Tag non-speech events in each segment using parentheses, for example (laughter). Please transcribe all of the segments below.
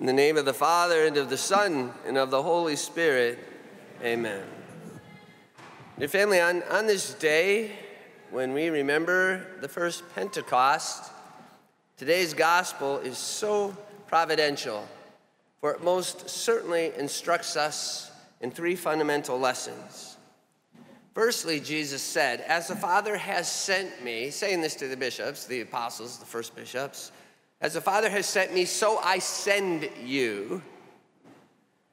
In the name of the Father, and of the Son, and of the Holy Spirit, amen. Dear family, on, on this day, when we remember the first Pentecost, today's gospel is so providential, for it most certainly instructs us in three fundamental lessons. Firstly, Jesus said, As the Father has sent me, saying this to the bishops, the apostles, the first bishops, as the Father has sent me, so I send you.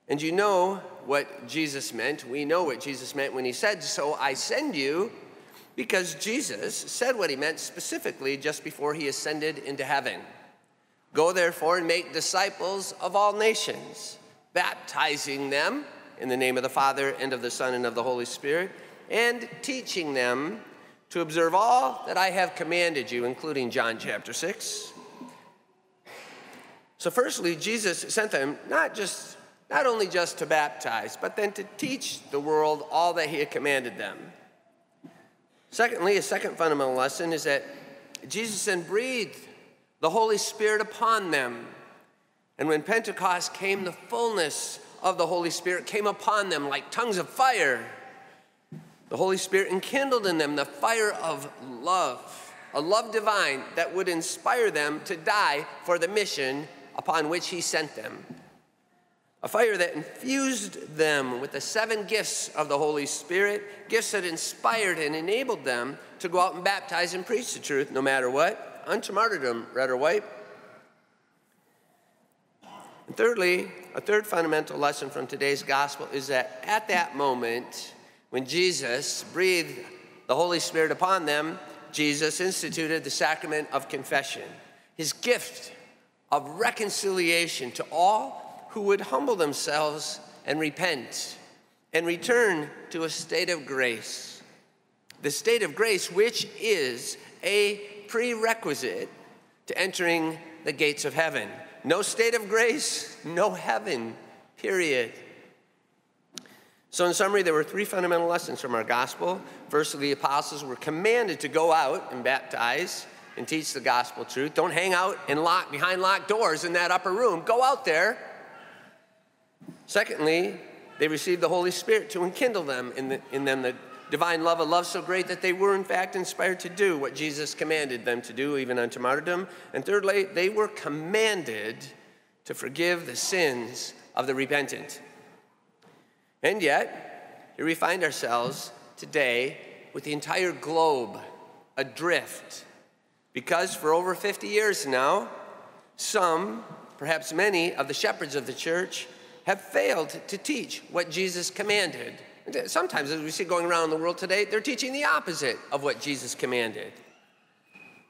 And you know what Jesus meant. We know what Jesus meant when he said, So I send you, because Jesus said what he meant specifically just before he ascended into heaven. Go therefore and make disciples of all nations, baptizing them in the name of the Father and of the Son and of the Holy Spirit, and teaching them to observe all that I have commanded you, including John chapter 6. So, firstly, Jesus sent them not just not only just to baptize, but then to teach the world all that he had commanded them. Secondly, a second fundamental lesson is that Jesus then breathed the Holy Spirit upon them. And when Pentecost came, the fullness of the Holy Spirit came upon them like tongues of fire. The Holy Spirit enkindled in them the fire of love, a love divine that would inspire them to die for the mission upon which he sent them. A fire that infused them with the seven gifts of the Holy Spirit, gifts that inspired and enabled them to go out and baptize and preach the truth no matter what, unto martyrdom, red or white. And thirdly, a third fundamental lesson from today's gospel is that at that moment, when Jesus breathed the Holy Spirit upon them, Jesus instituted the sacrament of confession, his gift of reconciliation to all who would humble themselves and repent and return to a state of grace. The state of grace, which is a prerequisite to entering the gates of heaven. No state of grace, no heaven, period. So, in summary, there were three fundamental lessons from our gospel. First, the apostles were commanded to go out and baptize and teach the gospel truth. Don't hang out and lock behind locked doors in that upper room. Go out there. Secondly, they received the Holy Spirit to enkindle them in, the, in them the divine love, a love so great that they were in fact inspired to do what Jesus commanded them to do, even unto martyrdom. And thirdly, they were commanded to forgive the sins of the repentant. And yet, here we find ourselves today with the entire globe adrift because for over 50 years now, some, perhaps many, of the shepherds of the church have failed to teach what Jesus commanded. Uh, sometimes, as we see going around the world today, they're teaching the opposite of what Jesus commanded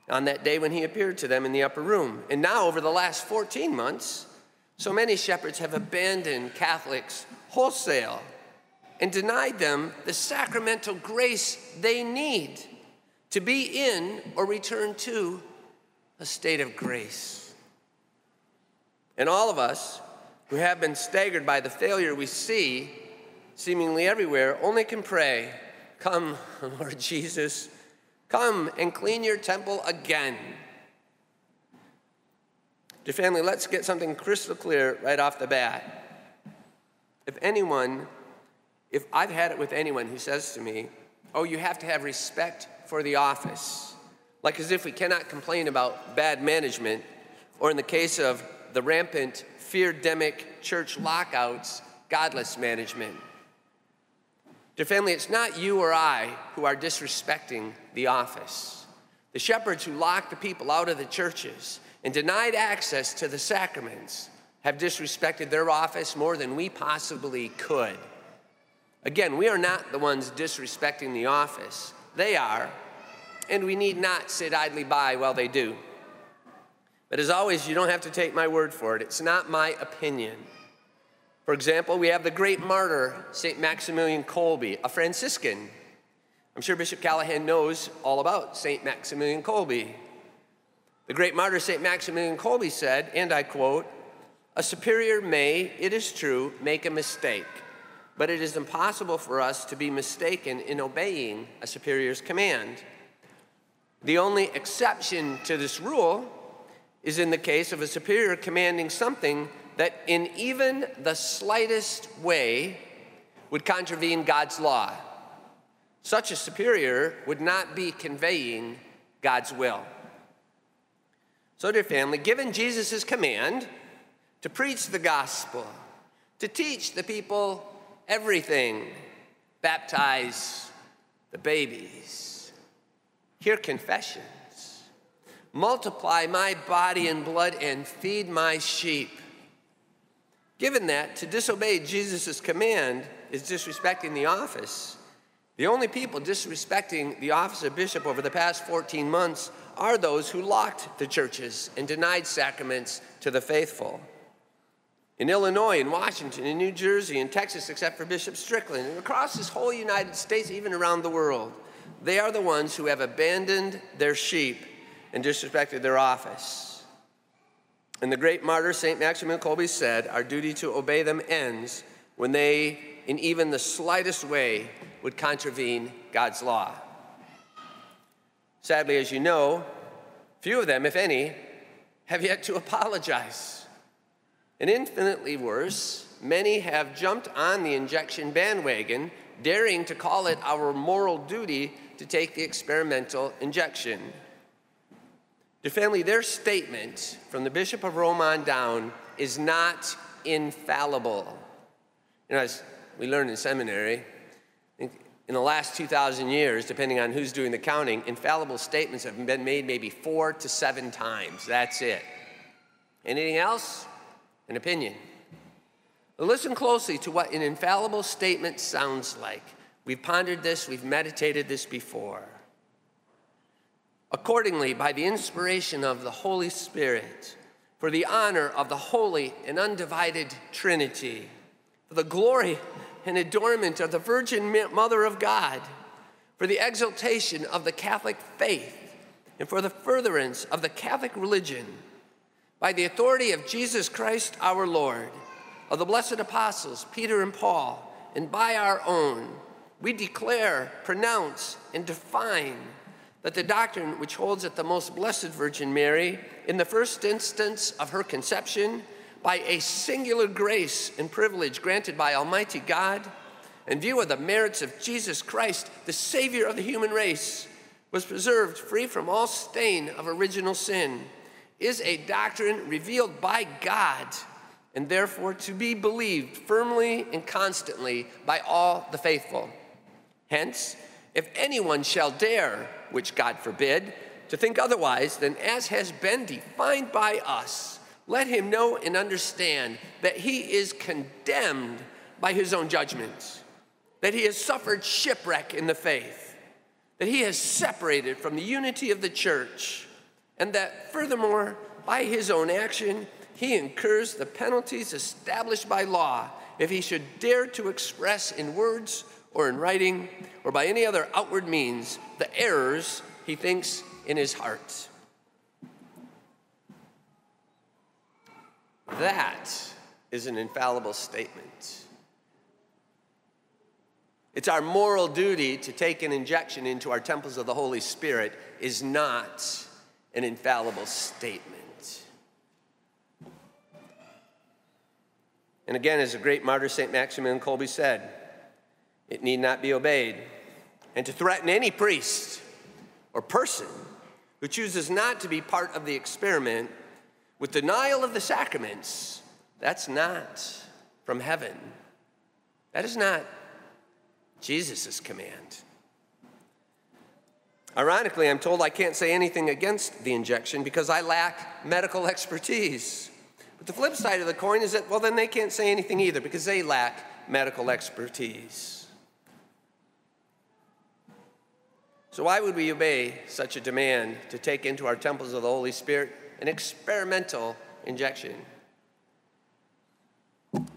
on that day when he appeared to them in the upper room. And now, over the last 14 months, so many shepherds have abandoned Catholics wholesale and denied them the sacramental grace they need to be in or return to a state of grace. And all of us who have been staggered by the failure we see seemingly everywhere only can pray, Come, (laughs) Lord Jesus, come and clean your temple again. Dear family, let's get something crystal clear right off the bat. If anyone, if I've had it with anyone who says to me, Oh, you have to have respect for the office, like as if we cannot complain about bad management, or in the case of the rampant fear-demic church lockouts, godless management. Dear family, it's not you or I who are disrespecting the office. The shepherds who locked the people out of the churches and denied access to the sacraments have disrespected their office more than we possibly could. Again, we are not the ones disrespecting the office. They are, and we need not sit idly by while they do. But as always, you don't have to take my word for it. It's not my opinion. For example, we have the great martyr, St. Maximilian Kolbe, a Franciscan. I'm sure Bishop Callahan knows all about St. Maximilian Kolbe. The great martyr, St. Maximilian Kolbe, said, and I quote, A superior may, it is true, make a mistake but it is impossible for us to be mistaken in obeying a superior's command. The only exception to this rule is in the case of a superior commanding something that in even the slightest way would contravene God's law. Such a superior would not be conveying God's will. So, dear family, given Jesus' command to preach the gospel, to teach the people everything, baptize the babies, hear confessions, multiply my body and blood, and feed my sheep. Given that, to disobey Jesus' command is disrespecting the office. The only people disrespecting the office of bishop over the past 14 months are those who locked the churches and denied sacraments to the faithful. In Illinois, in Washington, in New Jersey, in Texas, except for Bishop Strickland, and across this whole United States, even around the world, they are the ones who have abandoned their sheep and disrespected their office. And the great martyr St. Maximilian Kolbe said, Our duty to obey them ends when they, in even the slightest way, would contravene God's law. Sadly, as you know, few of them, if any, have yet to apologize. And infinitely worse, many have jumped on the injection bandwagon, daring to call it our moral duty to take the experimental injection. Dear family, their statement from the Bishop of Rome on down is not infallible. You know, as we learned in seminary, in the last 2,000 years, depending on who's doing the counting, infallible statements have been made maybe four to seven times. That's it. Anything else? An opinion. Listen closely to what an infallible statement sounds like. We've pondered this, we've meditated this before. Accordingly, by the inspiration of the Holy Spirit, for the honor of the holy and undivided Trinity, for the glory and adornment of the Virgin Mother of God, for the exaltation of the Catholic faith, and for the furtherance of the Catholic religion, by the authority of Jesus Christ our Lord, of the blessed apostles Peter and Paul, and by our own, we declare, pronounce, and define that the doctrine which holds that the most blessed Virgin Mary, in the first instance of her conception, by a singular grace and privilege granted by Almighty God, in view of the merits of Jesus Christ, the Savior of the human race, was preserved free from all stain of original sin, is a doctrine revealed by God and therefore to be believed firmly and constantly by all the faithful. Hence, if anyone shall dare, which God forbid, to think otherwise than as has been defined by us, let him know and understand that he is condemned by his own judgments, that he has suffered shipwreck in the faith, that he has separated from the unity of the church, and that furthermore, by his own action, he incurs the penalties established by law if he should dare to express in words or in writing or by any other outward means the errors he thinks in his heart. That is an infallible statement. It's our moral duty to take an injection into our temples of the Holy Spirit is not an infallible statement. And again, as the great martyr St. Maximilian Kolbe said, it need not be obeyed. And to threaten any priest or person who chooses not to be part of the experiment with denial of the sacraments, that's not from heaven. That is not Jesus' command. Ironically, I'm told I can't say anything against the injection because I lack medical (laughs) expertise. But the flip side of the coin is that, well, then they can't say anything either because they lack medical expertise. So, why would we obey such a demand to take into our temples of the Holy Spirit an experimental injection.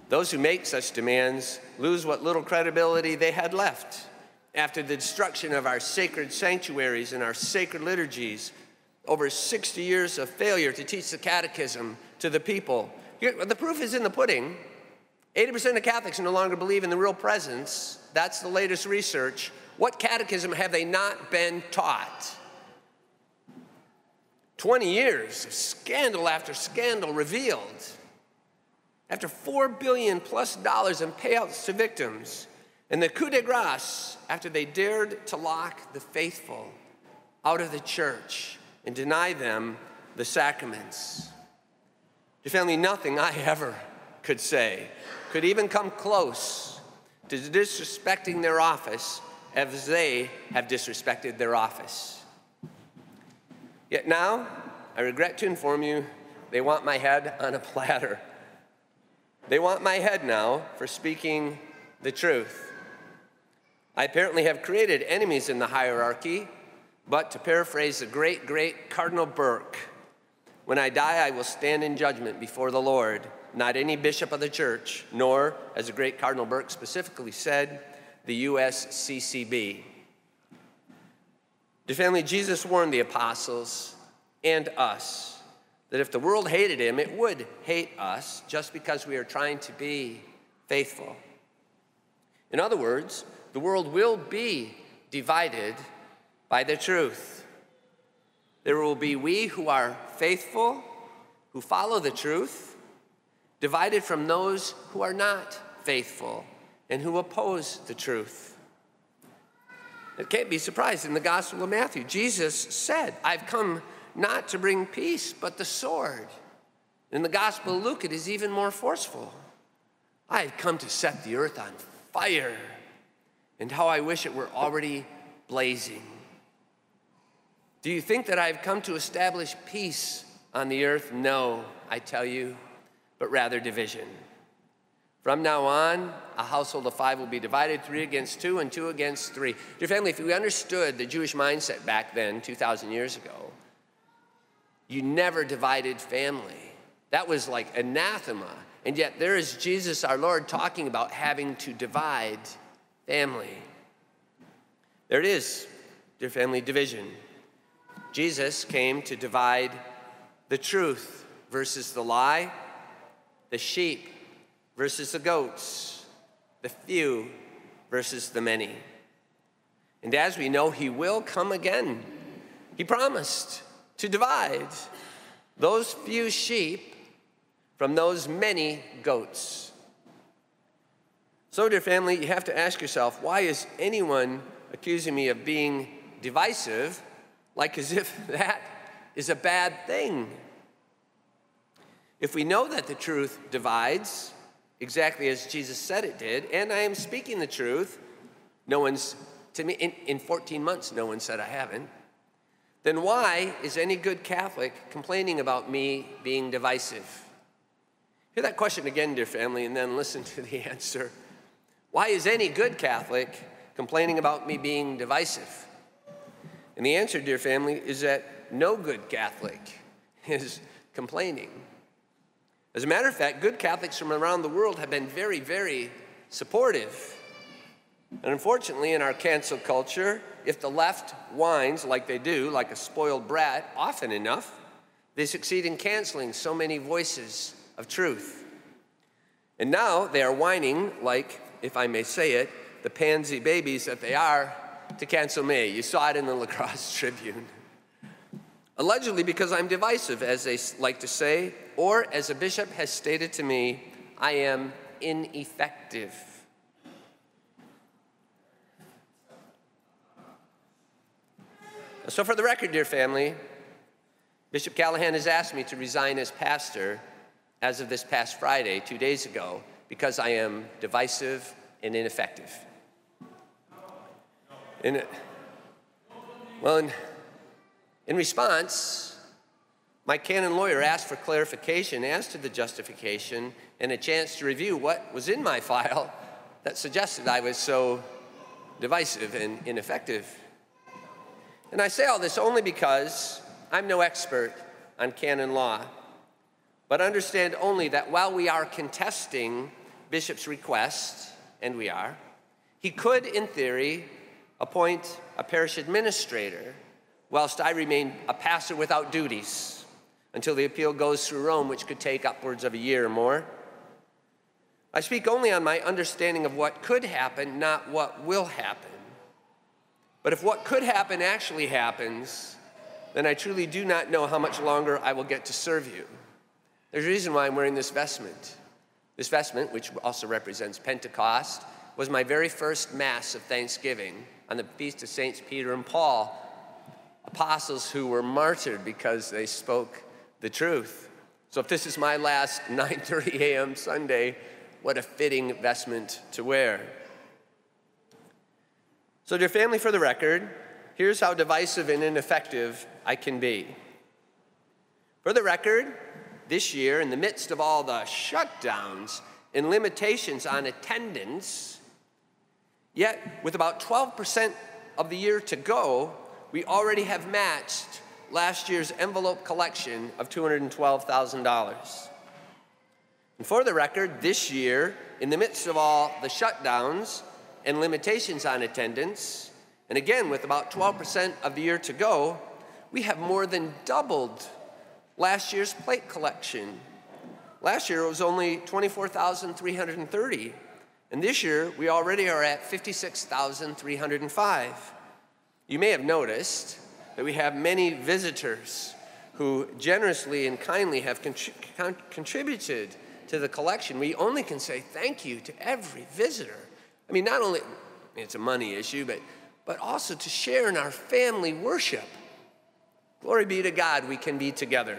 Those who make such demands lose what little credibility they had left after the destruction of our sacred sanctuaries and our sacred liturgies, over 60 years of failure to teach the catechism to the people. The proof is in the pudding. 80% of Catholics no longer believe in the real presence. That's the latest research. What catechism have they not been taught? 20 years of scandal after scandal revealed. after four billion plus dollars in payouts to victims, and the coup de grace after they dared to lock the faithful out of the church and deny them the sacraments. Your family, nothing I ever could say could even come close to disrespecting their office as they have disrespected their office. Yet now, I regret to inform you, they want my head on a platter. They want my head now for speaking the truth. I apparently have created enemies in the hierarchy, but to paraphrase the great, great Cardinal Burke, when I die, I will stand in judgment before the Lord, not any bishop of the church, nor, as the great Cardinal Burke specifically said, the USCCB. Dear family, Jesus warned the apostles and us that if the world hated him, it would hate us just because we are trying to be faithful. In other words, the world will be divided by the truth. There will be we who are faithful, who follow the truth, divided from those who are not faithful and who oppose the truth. It can't be surprised in the Gospel of Matthew. Jesus said, I've come not to bring peace, but the sword. In the Gospel of Luke, it is even more forceful. I have come to set the earth on fire, and how I wish it were already blazing. Do you think that I've come to establish peace on the earth? No, I tell you, but rather division. From now on, a household of five will be divided three against two and two against three. Dear family, if we understood the Jewish mindset back then, 2,000 years ago, you never divided family. That was like anathema. And yet, there is Jesus, our Lord, talking about having to divide family. There it is, dear family, division. Jesus came to divide the truth versus the lie, the sheep versus the goats, the few versus the many. And as we know, he will come again. He promised to divide those few sheep from those many goats. So, dear family, you have to ask yourself why is anyone accusing me of being divisive, like as if (laughs) that is a bad thing? If we know that the truth divides, exactly as Jesus said it did, and I am speaking the truth. No one's, to me, in, in 14 months, no one said I haven't. Then why is any good Catholic complaining about me being divisive? Hear that question again, dear family, and then listen to the (laughs) answer. Why is any good Catholic complaining about me being divisive? And the answer, dear family, is that no good Catholic (laughs) is complaining. As a matter of fact, good Catholics from around the world have been very, very supportive. And unfortunately, in our cancel culture, if the left whines like they do, like a spoiled brat, often enough, they succeed in canceling so many voices of truth. And now they are whining like, if I may say it, the pansy babies that they are to cancel me. You saw it in the La Crosse (laughs) Tribune. Allegedly because I'm divisive, as they like to say, or as a bishop has stated to me, I am ineffective. So, for the record, dear family, Bishop Callahan has asked me to resign as pastor as of this past Friday, two days ago, because I am divisive and ineffective. In, well, in, in response, my canon lawyer asked for clarification as to the justification and a chance to review what was in my (laughs) file that suggested I was so divisive and ineffective. And I say all this only because I'm no expert on canon law, but understand only that while we are contesting Bishop's request, and we are, he could, in theory, appoint a parish administrator whilst I remain a pastor without duties until the appeal goes through Rome, which could take upwards of a year or more. I speak only on my understanding of what could happen, not what will happen. But if what could happen actually happens, then I truly do not know how much longer I will get to serve you. There's a reason why I'm wearing this vestment. This vestment, which also represents Pentecost, was my very first Mass of Thanksgiving on the feast of Saints Peter and Paul, apostles who were martyred because they spoke the truth. So if this is my last (laughs) 9:30 a.m. Sunday, what a fitting vestment to wear. So, dear family, for the record, here's how divisive and ineffective I can be. For the record, this year, in the midst of all the shutdowns and limitations on attendance, yet with about 12% of the year to go, we already have matched last year's envelope collection of $212,000. And for the record, this year, in the midst of all the shutdowns and limitations on attendance, and again with about 12% of the year to go, we have more than doubled last year's plate collection. Last year it was only 24,330, and this year we already are at 56,305. You may have noticed that we have many visitors who generously and kindly have con- contributed to the collection. We only can say thank you to every visitor. I mean, not only, it's a money issue, but, but also to share in our family worship. Glory be to God, we can be together.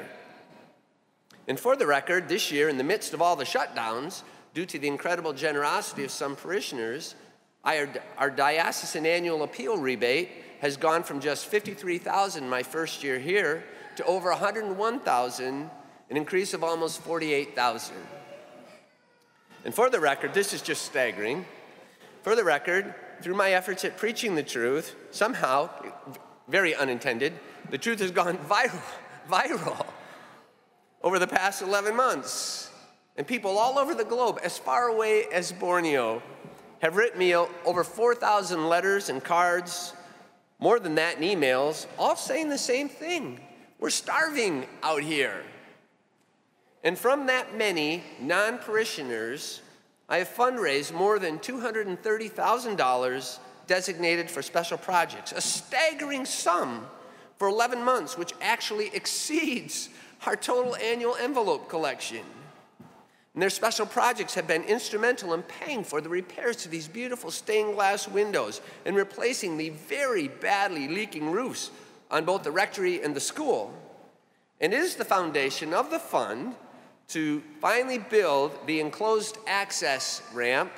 And for the record, this year, in the midst of all the shutdowns, due to the incredible generosity of some parishioners, our, our diocesan annual appeal rebate has gone from just 53,000 my first year here to over 101,000, an increase of almost 48,000. And for the record, this is just staggering. For the record, through my efforts at preaching the truth, somehow, very unintended, the truth has gone (laughs) viral, viral over the past 11 months. And people all over the globe, as far away as Borneo, have written me over 4,000 letters and cards, more than that in emails, all saying the same thing. We're starving out here. And from that many non parishioners, I have fundraised more than $230,000 designated for special projects, a staggering sum for 11 months, which actually exceeds our total annual envelope collection. And their special projects have been instrumental in paying for the repairs to these beautiful stained glass windows and replacing the very badly leaking roofs on both the rectory and the school. And it is the foundation of the fund to finally build the enclosed access ramp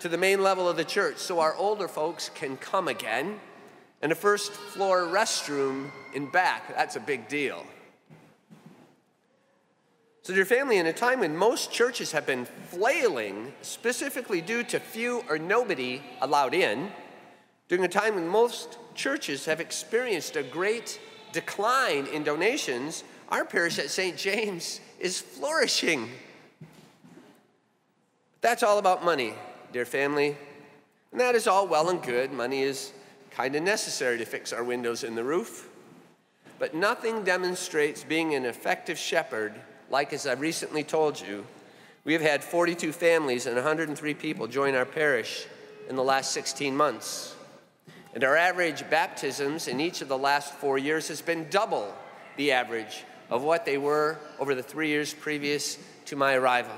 to the main level of the church so our older folks can come again, and a first floor restroom in back. That's a big deal. So, dear family, in a time when most churches have been flailing, specifically due to few or nobody allowed in, during a time when most churches have experienced a great decline in donations, our parish at St. James is flourishing. That's all about money, dear family. And that is all well and good. Money is kind of necessary to fix our windows in the roof. But nothing demonstrates being an effective shepherd like, as I recently told you, we have had 42 families and 103 people join our parish in the last 16 months. And our average baptisms in each of the last four years has been double the average of what they were over the three years previous to my arrival.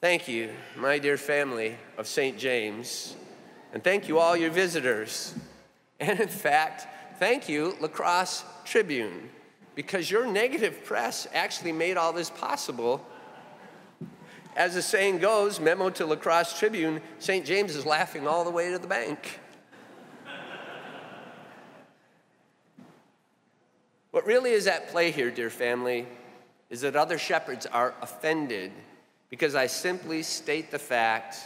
Thank you, my dear family of St. James, and thank you, all your visitors. (laughs) And in fact, thank you, La Crosse Tribune, because your negative press actually made all this possible. As the saying goes, memo to La Crosse Tribune, St. James is laughing all the way to the bank. What really is at play here, dear family, is that other shepherds are offended because I simply state the fact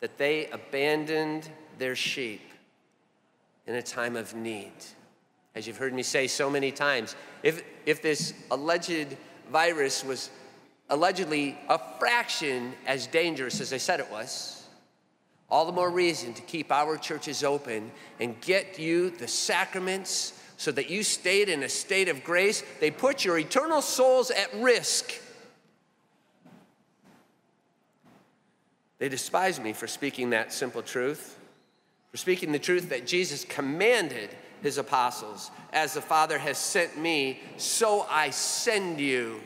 that they abandoned their sheep in a time of need. As you've heard me say so many times, if, if this alleged virus was allegedly a fraction as dangerous as they said it was, all the more reason to keep our churches open and get you the sacraments so that you stayed in a state of grace. They put your eternal souls at risk. They despise me for speaking that simple truth, for speaking the truth that Jesus commanded his apostles As the Father has sent me, so I send you.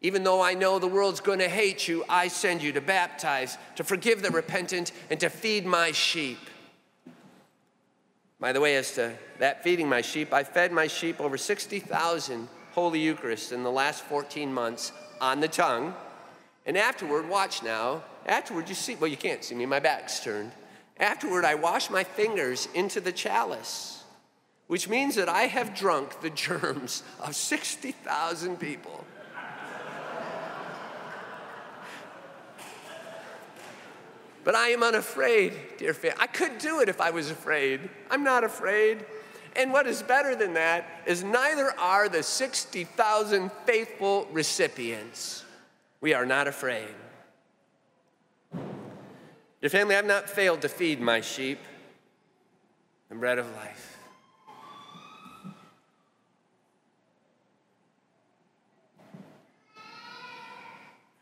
Even though I know the world's going to hate you, I send you to baptize, to forgive the repentant, and to feed my sheep. By the way, as to that feeding my sheep, I fed my sheep over 60,000 Holy Eucharists in the last 14 months on the tongue. And afterward, watch now, afterward, you see, well, you can't see me, my back's turned. Afterward, I wash my fingers into the chalice, which means that I have drunk the germs of 60,000 people. But I am unafraid, dear family. I could do it if I was afraid. I'm not afraid. And what is better than that is neither are the 60,000 faithful recipients. We are not afraid. Dear family, I've not failed to feed my sheep the bread of life.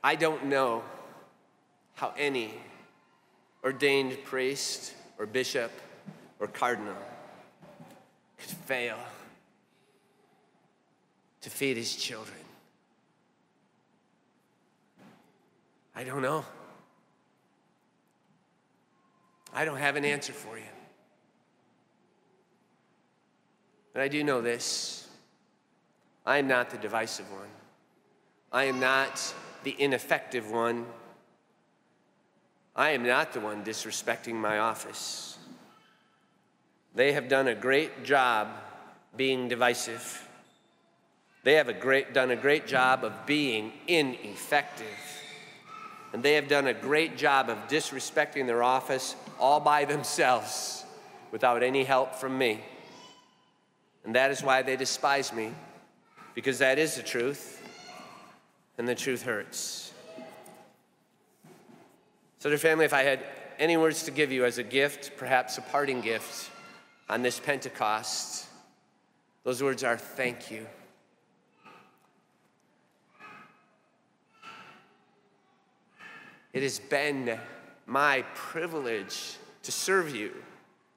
I don't know how any ordained priest or bishop or cardinal could fail to feed his children. I don't know. I don't have an answer for you. But I do know this I am not the divisive one, I am not the ineffective one. I am not the one disrespecting my office. They have done a great job being divisive. They have a great, done a great job of being ineffective. And they have done a great job of disrespecting their office all by (laughs) themselves without any help from me. And that is why they despise me, because that is the truth, and the truth hurts. So, dear family, if I had any words to give you as a gift, perhaps a parting gift on this Pentecost, those words are thank you. It has been my privilege to serve you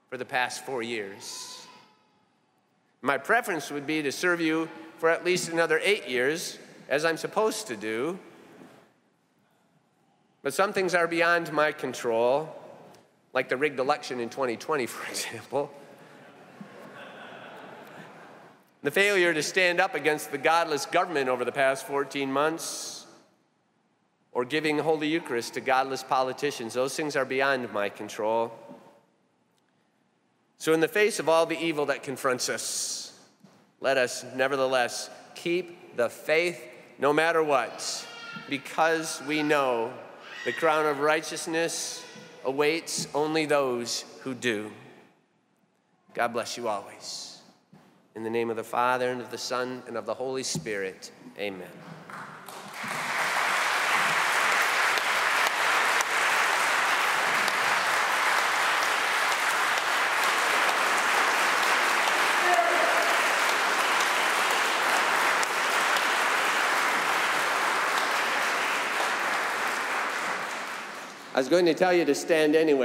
for the past four years. My preference would be to serve you for at least another eight years, as I'm supposed to do. But some things are beyond my control, like the rigged election in 2020, (laughs) for example. the failure to stand up against the godless government over the past 14 months, or giving Holy Eucharist to godless politicians, those things are beyond my control. So, in the face of all the evil that confronts us, let us nevertheless keep the faith no matter what, because we know the crown of righteousness awaits only those who do. God bless you always. In the name of the Father, and of the Son, and of the Holy Spirit, amen. I was going to tell you to stand anyway.